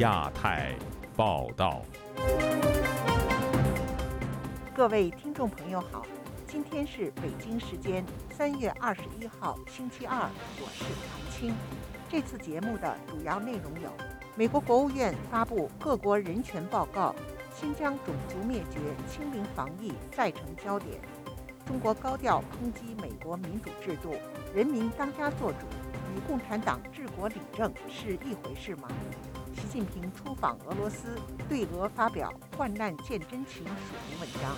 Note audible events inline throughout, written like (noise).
亚太报道。各位听众朋友好，今天是北京时间三月二十一号星期二，我是谭青。这次节目的主要内容有：美国国务院发布各国人权报告，新疆种族灭绝、清零防疫再成焦点；中国高调抨击美国民主制度，人民当家作主。与共产党治国理政是一回事吗？习近平出访俄罗斯，对俄发表“患难见真情”署名文章。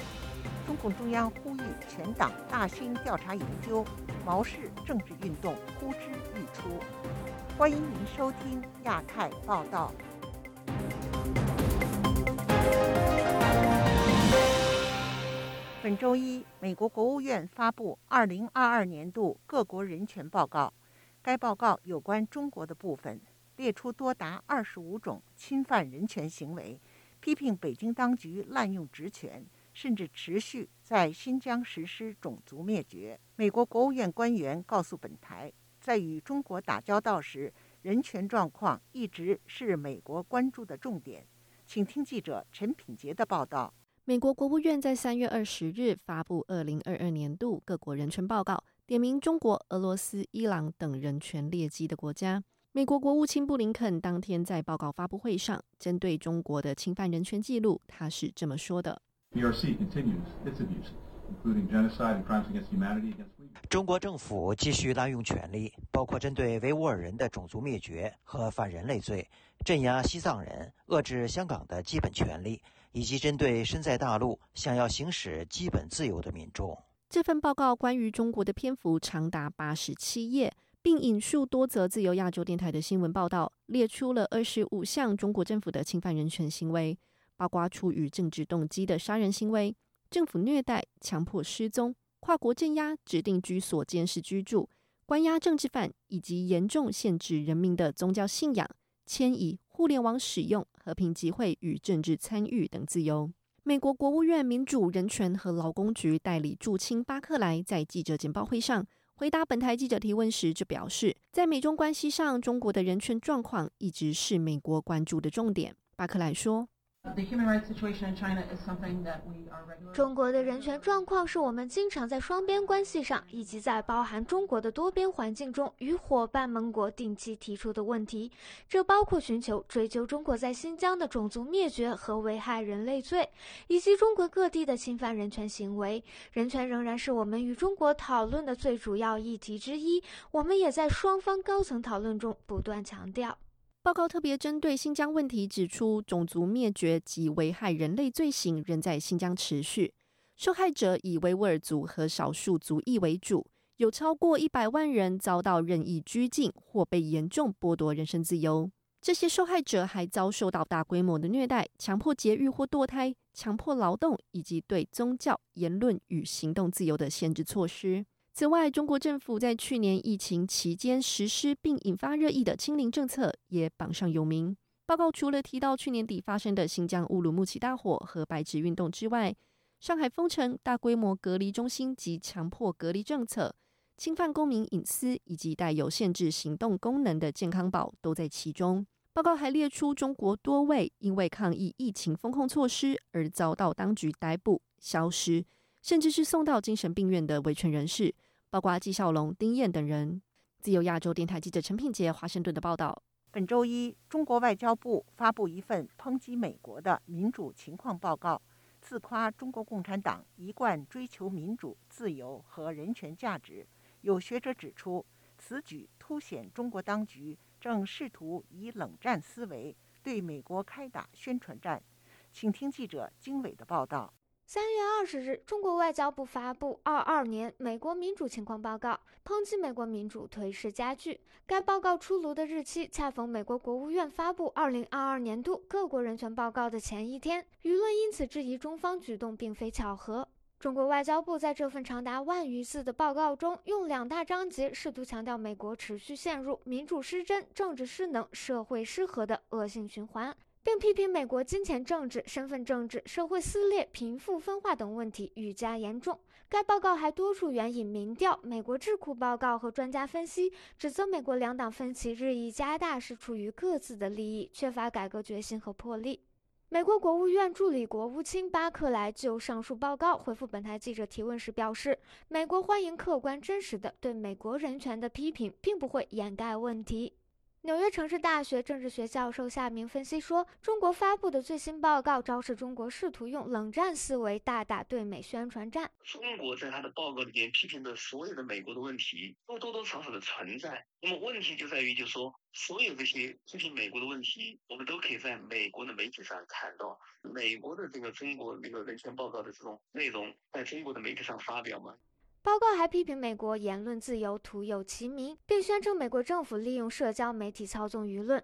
中共中央呼吁全党大兴调查研究毛氏政治运动呼之欲出。欢迎您收听亚太报道。本周一，美国国务院发布2022年度各国人权报告。该报告有关中国的部分列出多达二十五种侵犯人权行为，批评北京当局滥用职权，甚至持续在新疆实施种族灭绝。美国国务院官员告诉本台，在与中国打交道时，人权状况一直是美国关注的重点。请听记者陈品杰的报道。美国国务院在三月二十日发布二零二二年度各国人权报告。点名中国、俄罗斯、伊朗等人权劣迹的国家。美国国务卿布林肯当天在报告发布会上，针对中国的侵犯人权记录，他是这么说的：“中国政府继续滥用权力，包括针对维吾尔人的种族灭绝和反人类罪，镇压西藏人，遏制香港的基本权利，以及针对身在大陆想要行使基本自由的民众。”这份报告关于中国的篇幅长达八十七页，并引述多则自由亚洲电台的新闻报道，列出了二十五项中国政府的侵犯人权行为，包括出于政治动机的杀人行为、政府虐待、强迫失踪、跨国镇压、指定居所监视居住、关押政治犯，以及严重限制人民的宗教信仰、迁移、互联网使用、和平集会与政治参与等自由。美国国务院民主、人权和劳工局代理驻青巴克莱在记者简报会上回答本台记者提问时，就表示，在美中关系上，中国的人权状况一直是美国关注的重点。巴克莱说。中国的人权状况是我们经常在双边关系上，以及在包含中国的多边环境中与伙伴盟国定期提出的问题。这包括寻求追究中国在新疆的种族灭绝和危害人类罪，以及中国各地的侵犯人权行为。人权仍然是我们与中国讨论的最主要议题之一。我们也在双方高层讨论中不断强调。报告特别针对新疆问题指出，种族灭绝及危害人类罪行仍在新疆持续，受害者以维吾尔族和少数族裔为主，有超过一百万人遭到任意拘禁或被严重剥夺人身自由。这些受害者还遭受到大规模的虐待、强迫节育或堕胎、强迫劳动，以及对宗教、言论与行动自由的限制措施。此外，中国政府在去年疫情期间实施并引发热议的清零政策也榜上有名。报告除了提到去年底发生的新疆乌鲁木齐大火和白纸运动之外，上海封城、大规模隔离中心及强迫隔离政策、侵犯公民隐私以及带有限制行动功能的健康宝都在其中。报告还列出中国多位因为抗议疫情封控措施而遭到当局逮捕、消失。甚至是送到精神病院的维权人士，包括纪孝龙、丁燕等人。自由亚洲电台记者陈品杰华盛顿的报道。本周一，中国外交部发布一份抨击美国的民主情况报告，自夸中国共产党一贯追求民主、自由和人权价值。有学者指出，此举凸显中国当局正试图以冷战思维对美国开打宣传战。请听记者经纬的报道。三月二十日，中国外交部发布《二二年美国民主情况报告》，抨击美国民主颓势加剧。该报告出炉的日期恰逢美国国务院发布二零二二年度各国人权报告的前一天，舆论因此质疑中方举动并非巧合。中国外交部在这份长达万余字的报告中，用两大章节试图强调美国持续陷入民主失真、政治失能、社会失和的恶性循环。并批评美国金钱政治、身份政治、社会撕裂、贫富分化等问题愈加严重。该报告还多处援引民调、美国智库报告和专家分析，指责美国两党分歧日益加大是出于各自的利益，缺乏改革决心和魄力。美国国务院助理国务卿巴克莱就上述报告回复本台记者提问时表示：“美国欢迎客观真实的对美国人权的批评，并不会掩盖问题。”纽约城市大学政治学教授夏明分析说：“中国发布的最新报告昭示中国试图用冷战思维大打对美宣传战。中国在他的报告里面批评的所有的美国的问题都多多少少的存在。那么问题就在于，就是说所有这些批评美国的问题，我们都可以在美国的媒体上看到。美国的这个中国那个人权报告的这种内容，在中国的媒体上发表吗？”报告还批评美国言论自由徒有其名，并宣称美国政府利用社交媒体操纵舆论。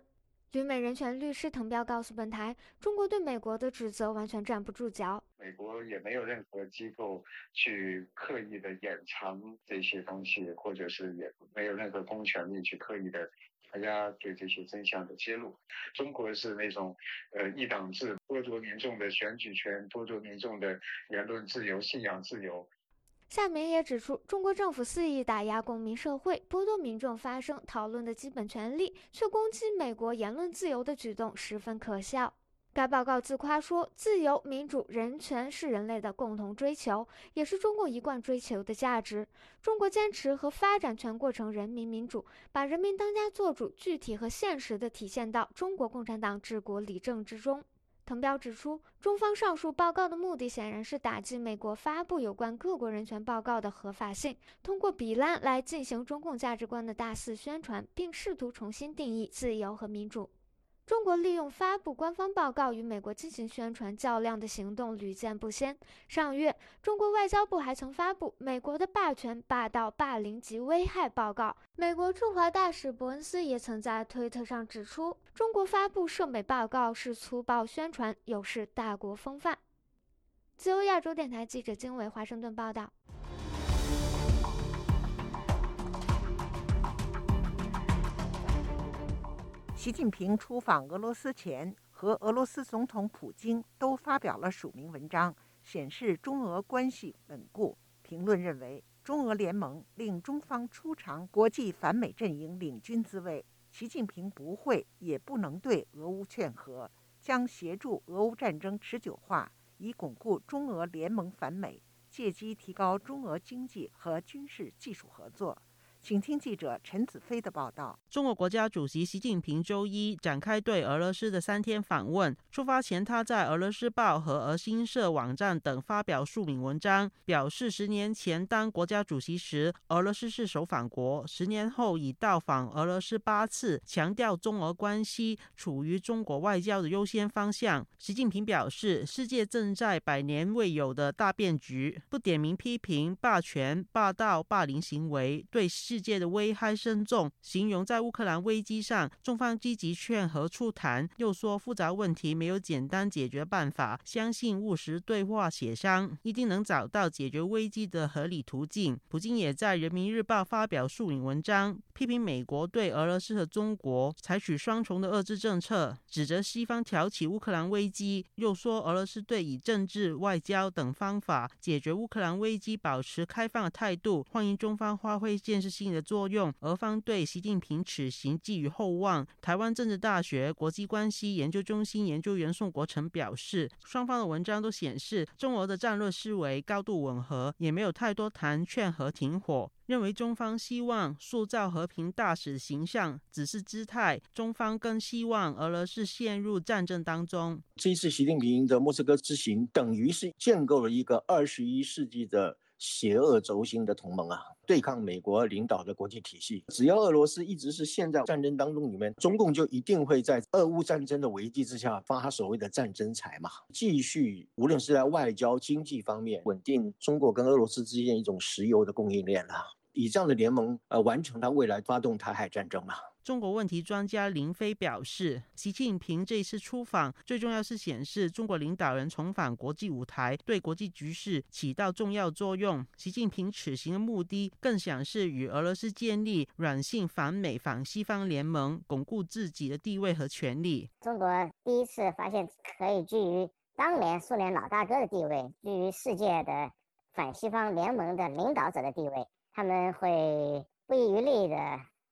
旅美人权律师滕彪告诉本台，中国对美国的指责完全站不住脚。美国也没有任何机构去刻意的掩藏这些东西，或者是也没有任何公权力去刻意的大家对这些真相的揭露。中国是那种呃一党制，剥夺民众的选举权，剥夺民众的言论自由、信仰自由。夏明也指出，中国政府肆意打压公民社会，剥夺民众发声讨论的基本权利，却攻击美国言论自由的举动十分可笑。该报告自夸说，自由、民主、人权是人类的共同追求，也是中共一贯追求的价值。中国坚持和发展全过程人民民主，把人民当家作主具体和现实地体现到中国共产党治国理政之中。滕彪指出，中方上述报告的目的显然是打击美国发布有关各国人权报告的合法性，通过比烂来进行中共价值观的大肆宣传，并试图重新定义自由和民主。中国利用发布官方报告与美国进行宣传较量的行动屡见不鲜。上月，中国外交部还曾发布《美国的霸权、霸道、霸凌及危害报告》。美国驻华大使伯恩斯也曾在推特上指出，中国发布涉美报告是粗暴宣传，有失大国风范。自由亚洲电台记者经纬华盛顿报道。习近平出访俄罗斯前，和俄罗斯总统普京都发表了署名文章，显示中俄关系稳固。评论认为，中俄联盟令中方出尝国际反美阵营领军滋味。习近平不会也不能对俄乌劝和，将协助俄乌战争持久化，以巩固中俄联盟反美，借机提高中俄经济和军事技术合作。请听记者陈子飞的报道。中国国家主席习近平周一展开对俄罗斯的三天访问。出发前，他在《俄罗斯报》和俄新社网站等发表数名文章，表示十年前当国家主席时，俄罗斯是首访国；十年后已到访俄罗斯八次，强调中俄关系处于中国外交的优先方向。习近平表示，世界正在百年未有的大变局，不点名批评霸权、霸道、霸凌行为对世。界的危害深重，形容在乌克兰危机上，中方积极劝和促谈，又说复杂问题没有简单解决办法，相信务实对话协商一定能找到解决危机的合理途径。普京也在《人民日报》发表署名文章，批评美国对俄罗斯和中国采取双重的遏制政策，指责西方挑起乌克兰危机，又说俄罗斯对以政治、外交等方法解决乌克兰危机保持开放的态度，欢迎中方发挥建设性。的作用，俄方对习近平此行寄予厚望。台湾政治大学国际关系研究中心研究员宋国成表示，双方的文章都显示，中俄的战略思维高度吻合，也没有太多谈劝和停火。认为中方希望塑造和平大使形象只是姿态，中方更希望俄罗斯陷入战争当中。这一次习近平的莫斯科之行，等于是建构了一个二十一世纪的。邪恶轴心的同盟啊，对抗美国领导的国际体系。只要俄罗斯一直是陷在战争当中里面，中共就一定会在俄乌战争的危机之下发所谓的战争财嘛，继续无论是在外交、经济方面稳定中国跟俄罗斯之间一种石油的供应链啊，以这样的联盟呃完成他未来发动台海战争嘛。中国问题专家林飞表示，习近平这次出访最重要是显示中国领导人重返国际舞台，对国际局势起到重要作用。习近平此行的目的更想是与俄罗斯建立软性反美反西方联盟，巩固自己的地位和权利。中国第一次发现可以居于当年苏联老大哥的地位，居于世界的。反西方联盟的领导者的地位，他们会不遗余力的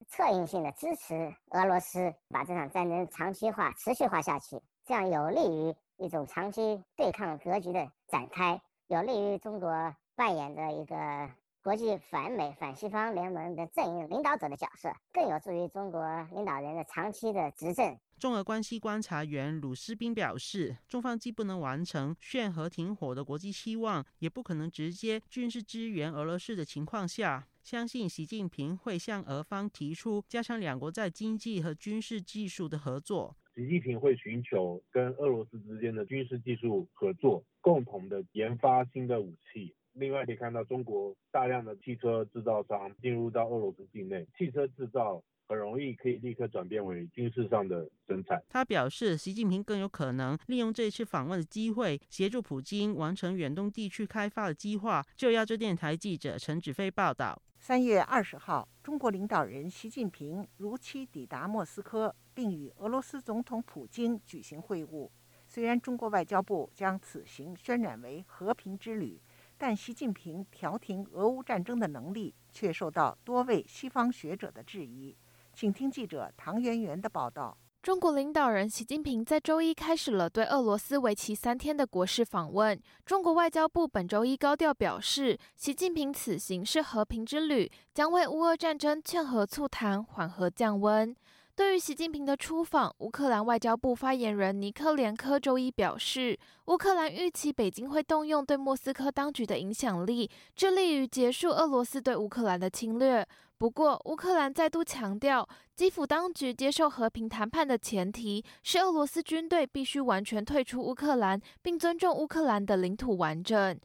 策应性的支持俄罗斯把这场战争长期化、持续化下去，这样有利于一种长期对抗格局的展开，有利于中国扮演的一个国际反美、反西方联盟的阵营领导者的角色，更有助于中国领导人的长期的执政。中俄关系观察员鲁斯宾表示，中方既不能完成劝和停火的国际期望，也不可能直接军事支援俄罗斯的情况下，相信习近平会向俄方提出加强两国在经济和军事技术的合作。习近平会寻求跟俄罗斯之间的军事技术合作，共同的研发新的武器。另外可以看到，中国大量的汽车制造商进入到俄罗斯境内，汽车制造。很容易可以立刻转变为军事上的生产。他表示，习近平更有可能利用这次访问的机会，协助普京完成远东地区开发的计划。就亚洲电台记者陈子飞报道。三月二十号，中国领导人习近平如期抵达莫斯科，并与俄罗斯总统普京举行会晤。虽然中国外交部将此行渲染为和平之旅，但习近平调停俄乌战争的能力却受到多位西方学者的质疑。请听记者唐媛媛的报道。中国领导人习近平在周一开始了对俄罗斯为期三天的国事访问。中国外交部本周一高调表示，习近平此行是和平之旅，将为乌俄战争劝和促谈、缓和降温。对于习近平的出访，乌克兰外交部发言人尼科连科周一表示，乌克兰预期北京会动用对莫斯科当局的影响力，致力于结束俄罗斯对乌克兰的侵略。不过，乌克兰再度强调，基辅当局接受和平谈判的前提是俄罗斯军队必须完全退出乌克兰，并尊重乌克兰的领土完整。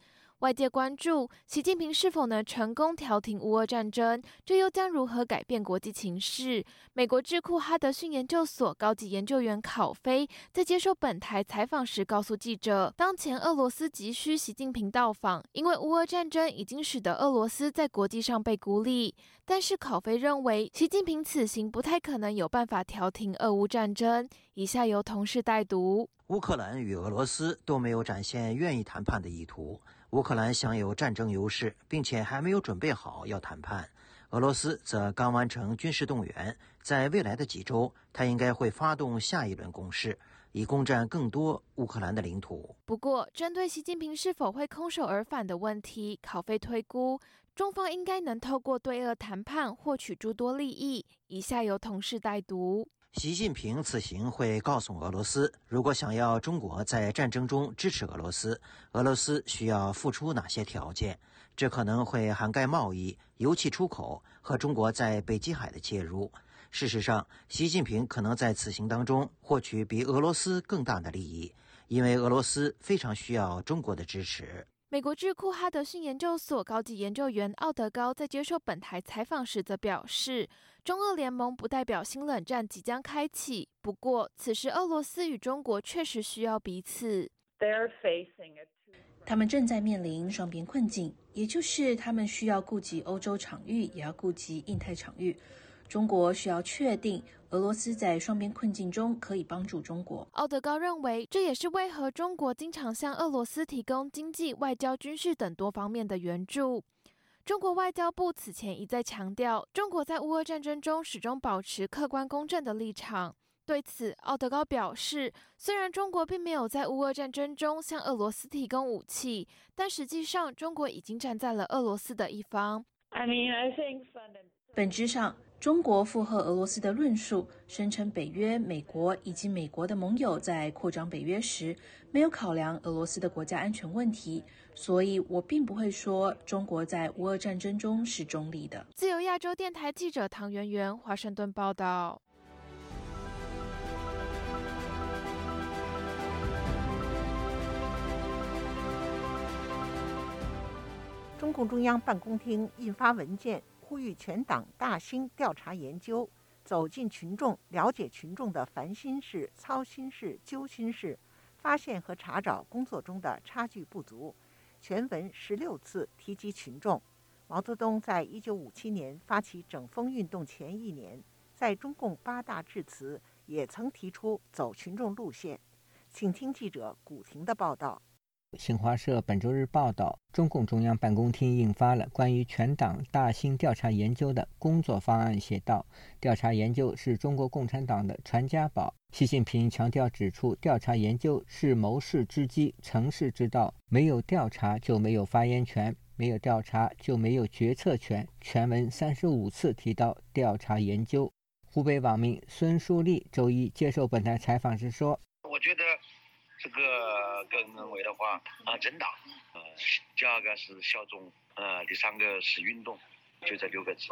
外界关注习近平是否能成功调停乌俄战争，这又将如何改变国际情势？美国智库哈德逊研究所高级研究员考菲在接受本台采访时告诉记者，当前俄罗斯急需习近平到访，因为乌俄战争已经使得俄罗斯在国际上被孤立。但是考菲认为，习近平此行不太可能有办法调停俄乌战争。以下由同事代读：乌克兰与俄罗斯都没有展现愿意谈判的意图。乌克兰享有战争优势，并且还没有准备好要谈判。俄罗斯则刚完成军事动员，在未来的几周，他应该会发动下一轮攻势，以攻占更多乌克兰的领土。不过，针对习近平是否会空手而返的问题，考菲推估，中方应该能透过对俄谈判获取诸多利益。以下由同事代读。习近平此行会告诉俄罗斯，如果想要中国在战争中支持俄罗斯，俄罗斯需要付出哪些条件？这可能会涵盖贸易、油气出口和中国在北极海的介入。事实上，习近平可能在此行当中获取比俄罗斯更大的利益，因为俄罗斯非常需要中国的支持。美国智库哈德逊研究所高级研究员奥德高在接受本台采访时则表示，中俄联盟不代表新冷战即将开启。不过，此时俄罗斯与中国确实需要彼此。他们正在面临双边困境，也就是他们需要顾及欧洲场域，也要顾及印太场域。中国需要确定俄罗斯在双边困境中可以帮助中国。奥德高认为，这也是为何中国经常向俄罗斯提供经济、外交、军事等多方面的援助。中国外交部此前一再强调，中国在乌俄战争中始终保持客观公正的立场。对此，奥德高表示，虽然中国并没有在乌俄战争中向俄罗斯提供武器，但实际上中国已经站在了俄罗斯的一方。本质上。中国附和俄罗斯的论述，声称北约、美国以及美国的盟友在扩张北约时没有考量俄罗斯的国家安全问题，所以我并不会说中国在乌俄战争中是中立的。自由亚洲电台记者唐媛媛，华盛顿报道。中共中央办公厅印发文件。呼吁全党大兴调查研究，走进群众，了解群众的烦心事、操心事、揪心事，发现和查找工作中的差距不足。全文十六次提及群众。毛泽东在一九五七年发起整风运动前一年，在中共八大致辞也曾提出走群众路线。请听记者古婷的报道。新华社本周日报道，中共中央办公厅印发了关于全党大兴调查研究的工作方案，写道：“调查研究是中国共产党的传家宝。”习近平强调指出，调查研究是谋事之基、成事之道，没有调查就没有发言权，没有调查就没有决策权。全文三十五次提到调查研究。湖北网民孙树立周一接受本台采访时说：“我觉得。”这个个人认为的话，啊，政党，呃，第二个是效忠，呃，第三个是运动，就这六个字。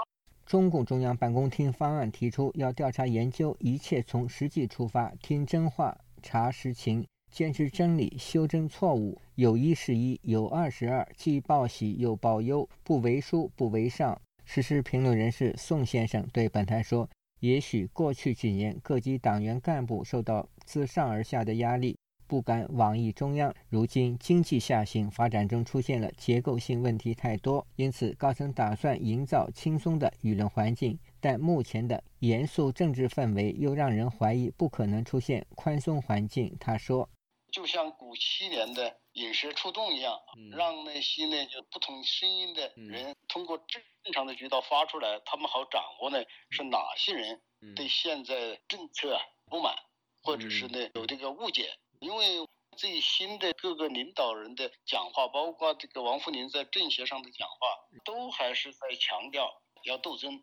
中共中央办公厅方案提出，要调查研究一切从实际出发，听真话，查实情，坚持真理，修正错误，有一是一，有二是二，既报喜又报忧，不为书，不为上。时事评论人士宋先生对本台说：“也许过去几年各级党员干部受到自上而下的压力。”不敢妄议中央。如今经济下行，发展中出现了结构性问题太多，因此高层打算营造轻松的舆论环境。但目前的严肃政治氛围又让人怀疑不可能出现宽松环境。他说：“就像古七年的引蛇出洞一样，让那些呢就不同声音的人通过正常的渠道发出来，他们好掌握呢是哪些人对现在政策不满，或者是呢有这个误解。”因为最新的各个领导人的讲话，包括这个王沪宁在政协上的讲话，都还是在强调要斗争。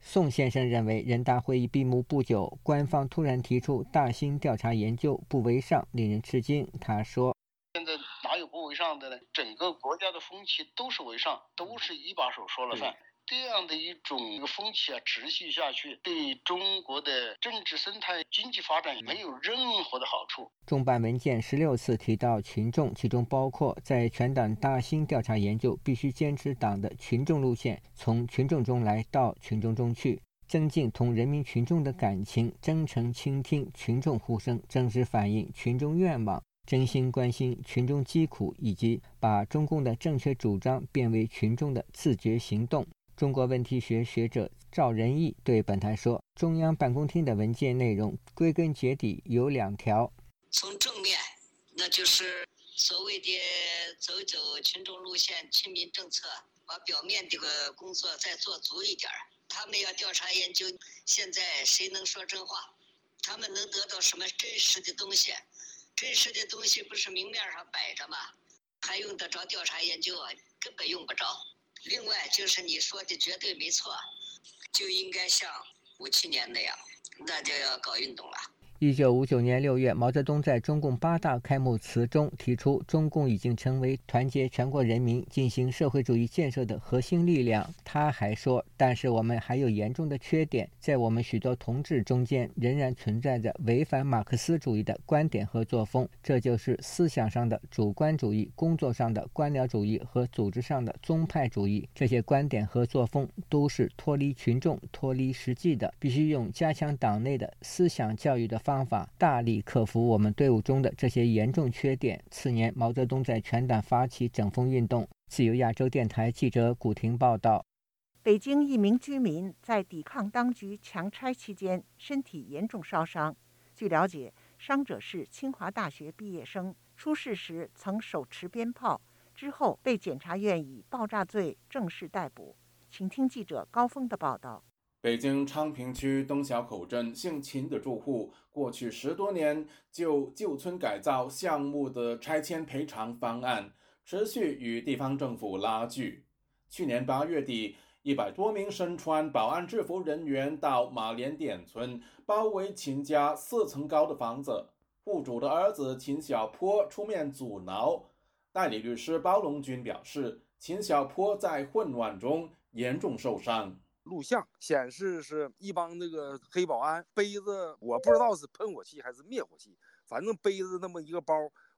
宋先生认为，人大会议闭幕不久，官方突然提出大兴调查研究，不为上，令人吃惊。他说：“现在哪有不为上的呢？整个国家的风气都是为上，都是一把手说了算。”这样的一种风气啊，持续下去，对中国的政治生态、经济发展没有任何的好处。中办文件十六次提到群众，其中包括在全党大兴调查研究，必须坚持党的群众路线，从群众中来到群众中去，增进同人民群众的感情，真诚倾听群众呼声，真实反映群众愿望，真心关心群众疾苦，以及把中共的正确主张变为群众的自觉行动。中国问题学学者赵仁义对本台说：“中央办公厅的文件内容归根结底有两条，从正面，那就是所谓的走走群众路线、亲民政策，把表面这个工作再做足一点儿。他们要调查研究，现在谁能说真话？他们能得到什么真实的东西？真实的东西不是明面上摆着吗？还用得着调查研究啊？根本用不着。”另外就是你说的绝对没错，就应该像五七年那样，那就要搞运动了。一九五九年六月，毛泽东在中共八大开幕词中提出，中共已经成为团结全国人民、进行社会主义建设的核心力量。他还说：“但是我们还有严重的缺点，在我们许多同志中间，仍然存在着违反马克思主义的观点和作风。这就是思想上的主观主义，工作上的官僚主义和组织上的宗派主义。这些观点和作风都是脱离群众、脱离实际的，必须用加强党内的思想教育的。”方法大力克服我们队伍中的这些严重缺点。次年，毛泽东在全党发起整风运动。自由亚洲电台记者古婷报道：北京一名居民在抵抗当局强拆期间身体严重烧伤。据了解，伤者是清华大学毕业生，出事时曾手持鞭炮，之后被检察院以爆炸罪正式逮捕。请听记者高峰的报道。北京昌平区东小口镇姓秦的住户，过去十多年就旧村改造项目的拆迁赔偿方案持续与地方政府拉锯。去年八月底，一百多名身穿保安制服人员到马连店村包围秦家四层高的房子，户主的儿子秦小坡出面阻挠。代理律师包龙军表示，秦小坡在混乱中严重受伤。录像显示是一帮那个黑保安背着，我不知道是喷火器还是灭火器，反正背着那么一个包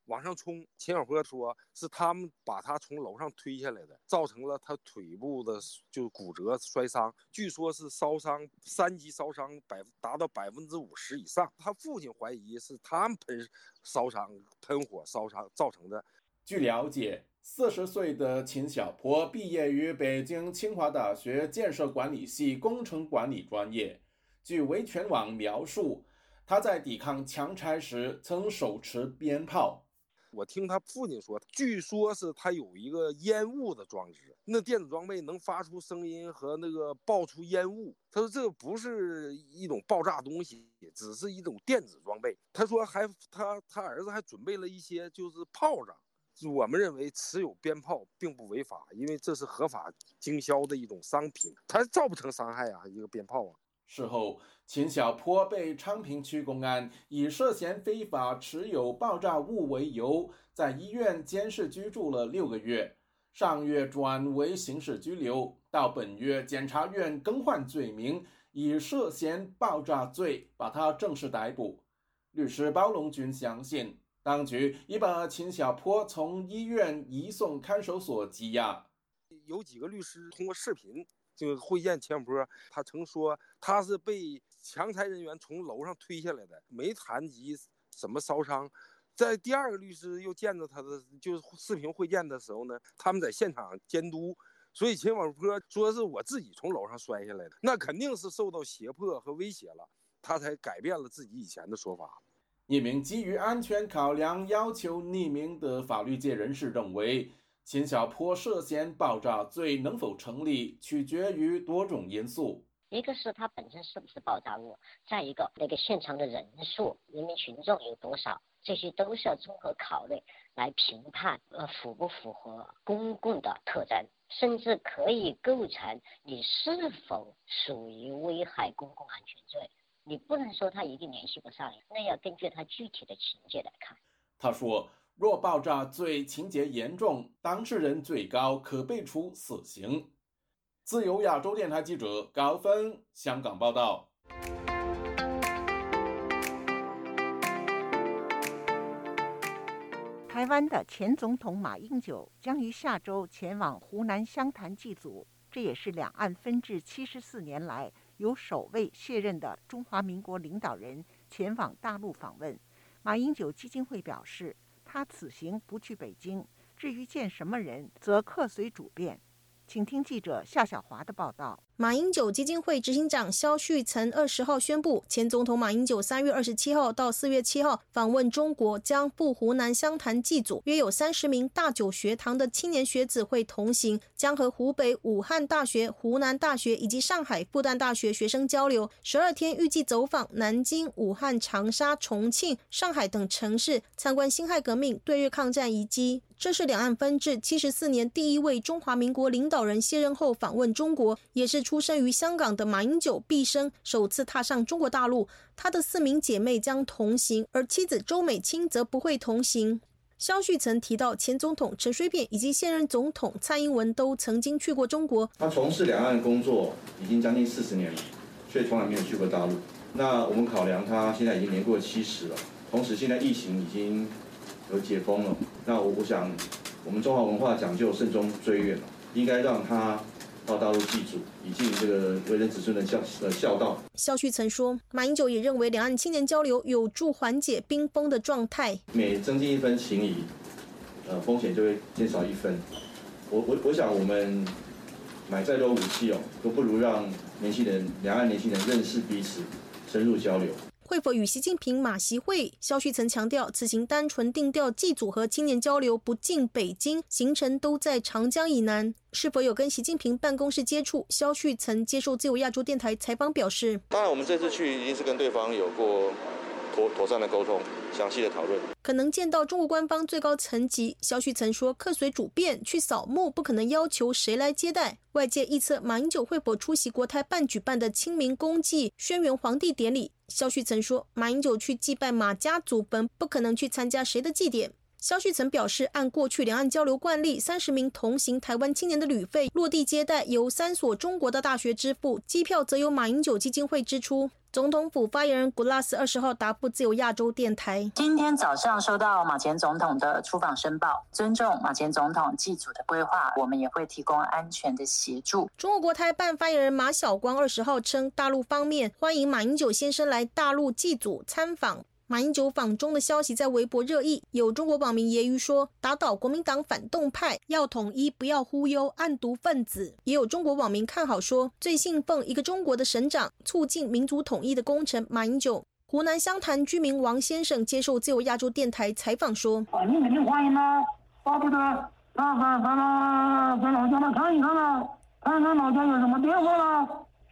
往上冲。秦小坡说是他们把他从楼上推下来的，造成了他腿部的就骨折摔伤，据说是烧伤三级烧伤百达到百分之五十以上。他父亲怀疑是他们喷烧伤喷火烧伤造成的。据了解。四十岁的秦小坡毕业于北京清华大学建设管理系工程管理专业。据维权网描述，他在抵抗强拆时曾手持鞭炮。我听他父亲说，据说是他有一个烟雾的装置，那电子装备能发出声音和那个爆出烟雾。他说这不是一种爆炸东西，只是一种电子装备。他说还他他儿子还准备了一些就是炮仗。我们认为持有鞭炮并不违法，因为这是合法经销的一种商品，它造不成伤害啊，一个鞭炮啊。事后，秦小坡被昌平区公安以涉嫌非法持有爆炸物为由，在医院监视居住了六个月。上月转为刑事拘留，到本月检察院更换罪名，以涉嫌爆炸罪把他正式逮捕。律师包龙军相信。当局已把秦小坡从医院移送看守所羁押。有几个律师通过视频就会见钱小坡，他曾说他是被强拆人员从楼上推下来的，没谈及什么烧伤。在第二个律师又见着他的，就是视频会见的时候呢，他们在现场监督，所以秦小坡说是我自己从楼上摔下来的，那肯定是受到胁迫和威胁了，他才改变了自己以前的说法。一名基于安全考量要求匿名的法律界人士认为，秦小坡涉嫌爆炸罪能否成立，取决于多种因素。一个是它本身是不是爆炸物，再一个那个现场的人数、人民群众有多少，这些都是要综合考虑来评判，呃，符不符合公共的特征，甚至可以构成你是否属于危害公共安全罪。你不能说他一定联系不上，那要根据他具体的情节来看。他说，若爆炸罪情节严重，当事人最高可被处死刑。自由亚洲电台记者高峰香港报道。台湾的前总统马英九将于下周前往湖南湘潭祭祖，这也是两岸分治七十四年来。由首位卸任的中华民国领导人前往大陆访问，马英九基金会表示，他此行不去北京，至于见什么人，则客随主便。请听记者夏小华的报道。马英九基金会执行长肖旭曾二十号宣布，前总统马英九三月二十七号到四月七号访问中国，将赴湖南湘潭祭祖，约有三十名大九学堂的青年学子会同行，将和湖北武汉大学、湖南大学以及上海复旦大学学生交流。十二天预计走访南京、武汉、长沙、重庆、上海等城市，参观辛亥革命、对日抗战遗迹。这是两岸分治七十四年第一位中华民国领导人卸任后访问中国，也是。出生于香港的马英九毕生首次踏上中国大陆，他的四名姐妹将同行，而妻子周美青则不会同行。肖旭曾提到，前总统陈水扁以及现任总统蔡英文都曾经去过中国。他从事两岸工作已经将近四十年了，却从来没有去过大陆。那我们考量他现在已经年过七十了，同时现在疫情已经有解封了，那我我想，我们中华文化讲究慎终追远应该让他。到大陆祭祖，以尽这个为人子孙的孝呃孝道。肖旭曾说，马英九也认为两岸青年交流有助缓解冰封的状态。每增进一分情谊，呃，风险就会减少一分。我我我想，我们买再多武器哦，都不如让年轻人两岸年轻人认识彼此，深入交流。会否与习近平马习会？肖旭曾强调，此行单纯定调祭祖和青年交流，不进北京，行程都在长江以南。是否有跟习近平办公室接触？肖旭曾接受自由亚洲电台采访表示：“当然，我们这次去已经是跟对方有过妥善的沟通，详细的讨论。可能见到中国官方最高层级。”肖旭曾说：“客随主便，去扫墓不可能要求谁来接待。”外界臆测马英九会否出席国台办举办的清明公祭轩辕皇帝典礼。肖旭曾说，马英九去祭拜马家祖坟，不可能去参加谁的祭典。肖旭曾表示，按过去两岸交流惯例，三十名同行台湾青年的旅费落地接待由三所中国的大学支付，机票则由马英九基金会支出。总统府发言人古拉斯二十号答复自由亚洲电台：今天早上收到马前总统的出访申报，尊重马前总统祭祖的规划，我们也会提供安全的协助。中国国台办发言人马晓光二十号称，大陆方面欢迎马英九先生来大陆祭祖参访。马英九访中的消息在微博热议，有中国网民揶揄说：“打倒国民党反动派，要统一，不要忽悠暗毒分子。”也有中国网民看好说：“最信奉一个中国的省长，促进民族统一的功臣马英九。”湖南湘潭居民王先生接受自由亚洲电台采访说：“啊，你肯定欢迎啦，巴不得他他他在老家那看一看啦，看看老家有什么变化啦。”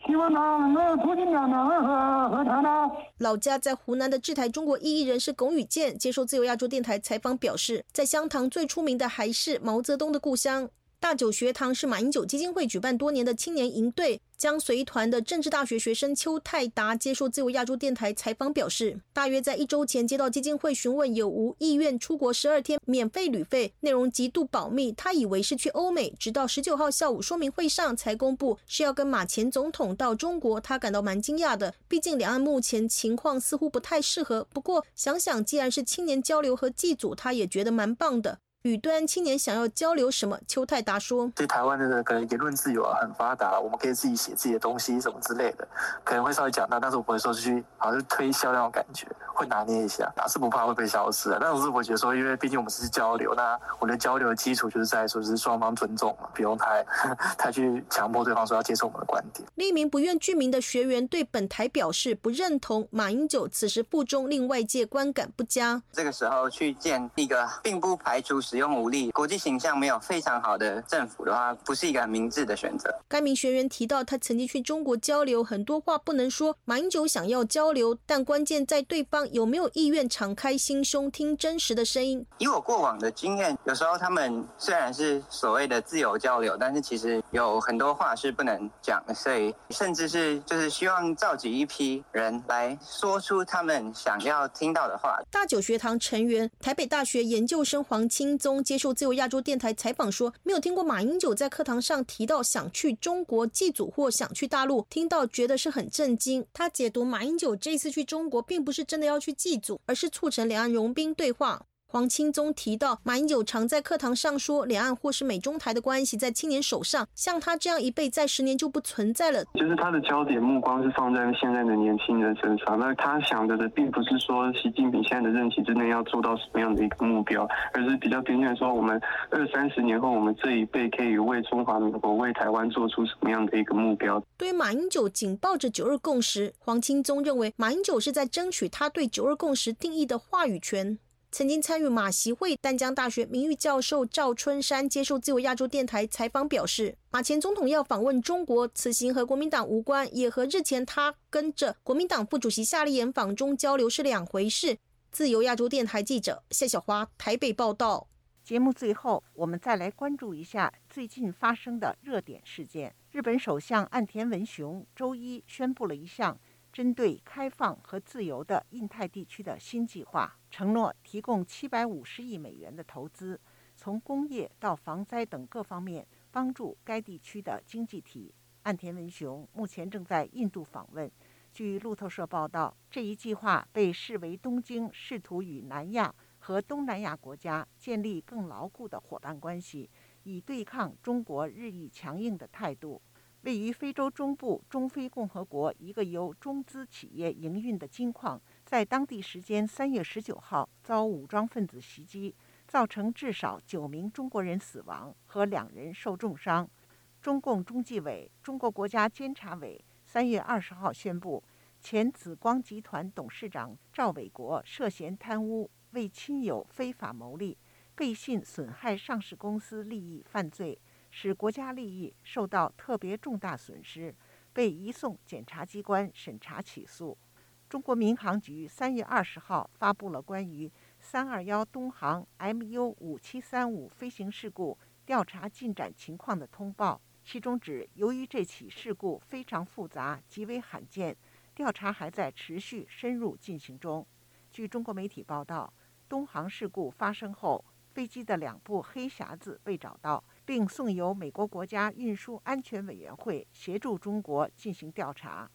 希望他能够促进两岸和和谈啦。老家在湖南的智台中国异议人士龚宇健接受自由亚洲电台采访表示，在湘潭最出名的还是毛泽东的故乡。大九学堂是马英九基金会举办多年的青年营队。将随团的政治大学学生邱泰达接受自由亚洲电台采访表示，大约在一周前接到基金会询问有无意愿出国十二天免费旅费，内容极度保密。他以为是去欧美，直到十九号下午说明会上才公布是要跟马前总统到中国，他感到蛮惊讶的。毕竟两岸目前情况似乎不太适合。不过想想，既然是青年交流和祭祖，他也觉得蛮棒的。与对岸青年想要交流什么？邱泰达说：“对台湾的那个言论自由啊，很发达，我们可以自己写自己的东西什么之类的，可能会稍微讲到，但是我不会说出去，好像是推销那种感觉，会拿捏一下，哪是不怕会被消失啊？但是我觉得说，因为毕竟我们是交流，那我的交流的基础就是在说是双方尊重嘛，不用太 (laughs) 太去强迫对方说要接受我们的观点。”另一名不愿具名的学员对本台表示不认同马英九此时不忠，令外界观感不佳。这个时候去见一个，并不排除使用武力，国际形象没有非常好的政府的话，不是一个很明智的选择。该名学员提到，他曾经去中国交流，很多话不能说。马英九想要交流，但关键在对方有没有意愿敞开心胸，听真实的声音。以我过往的经验，有时候他们虽然是所谓的自由交流，但是其实有很多话是不能讲的，所以甚至是就是希望召集一批人来说出他们想要听到的话。大九学堂成员、台北大学研究生黄清东接受自由亚洲电台采访说，没有听过马英九在课堂上提到想去中国祭祖或想去大陆，听到觉得是很震惊。他解读马英九这次去中国，并不是真的要去祭祖，而是促成两岸融冰对话。黄清宗提到，马英九常在课堂上说，两岸或是美中台的关系在青年手上，像他这样一辈，在十年就不存在了。就是他的焦点目光是放在现在的年轻人身上，那他想着的并不是说习近平现在的任期之内要做到什么样的一个目标，而是比较偏向说我们二三十年后，我们这一辈可以为中华民国、为台湾做出什么样的一个目标。对马英九紧抱着九二共识，黄清宗认为马英九是在争取他对九二共识定义的话语权。曾经参与马习会淡江大学名誉教授赵春山接受自由亚洲电台采访表示，马前总统要访问中国，此行和国民党无关，也和日前他跟着国民党副主席夏立言访中交流是两回事。自由亚洲电台记者谢小华台北报道。节目最后，我们再来关注一下最近发生的热点事件。日本首相岸田文雄周一宣布了一项。针对开放和自由的印太地区的新计划，承诺提供七百五十亿美元的投资，从工业到防灾等各方面帮助该地区的经济体。岸田文雄目前正在印度访问。据路透社报道，这一计划被视为东京试图与南亚和东南亚国家建立更牢固的伙伴关系，以对抗中国日益强硬的态度。位于非洲中部中非共和国一个由中资企业营运的金矿，在当地时间三月十九号遭武装分子袭击，造成至少九名中国人死亡和两人受重伤。中共中纪委、中国国家监察委三月二十号宣布，前紫光集团董事长赵伟国涉嫌贪污，为亲友非法牟利，背信损害上市公司利益犯罪。使国家利益受到特别重大损失，被移送检察机关审查起诉。中国民航局三月二十号发布了关于三二幺东航 MU 五七三五飞行事故调查进展情况的通报，其中指，由于这起事故非常复杂、极为罕见，调查还在持续深入进行中。据中国媒体报道，东航事故发生后，飞机的两部黑匣子被找到。并送由美国国家运输安全委员会协助中国进行调查。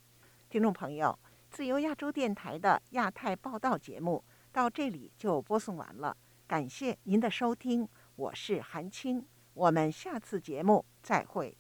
听众朋友，自由亚洲电台的亚太报道节目到这里就播送完了，感谢您的收听，我是韩青，我们下次节目再会。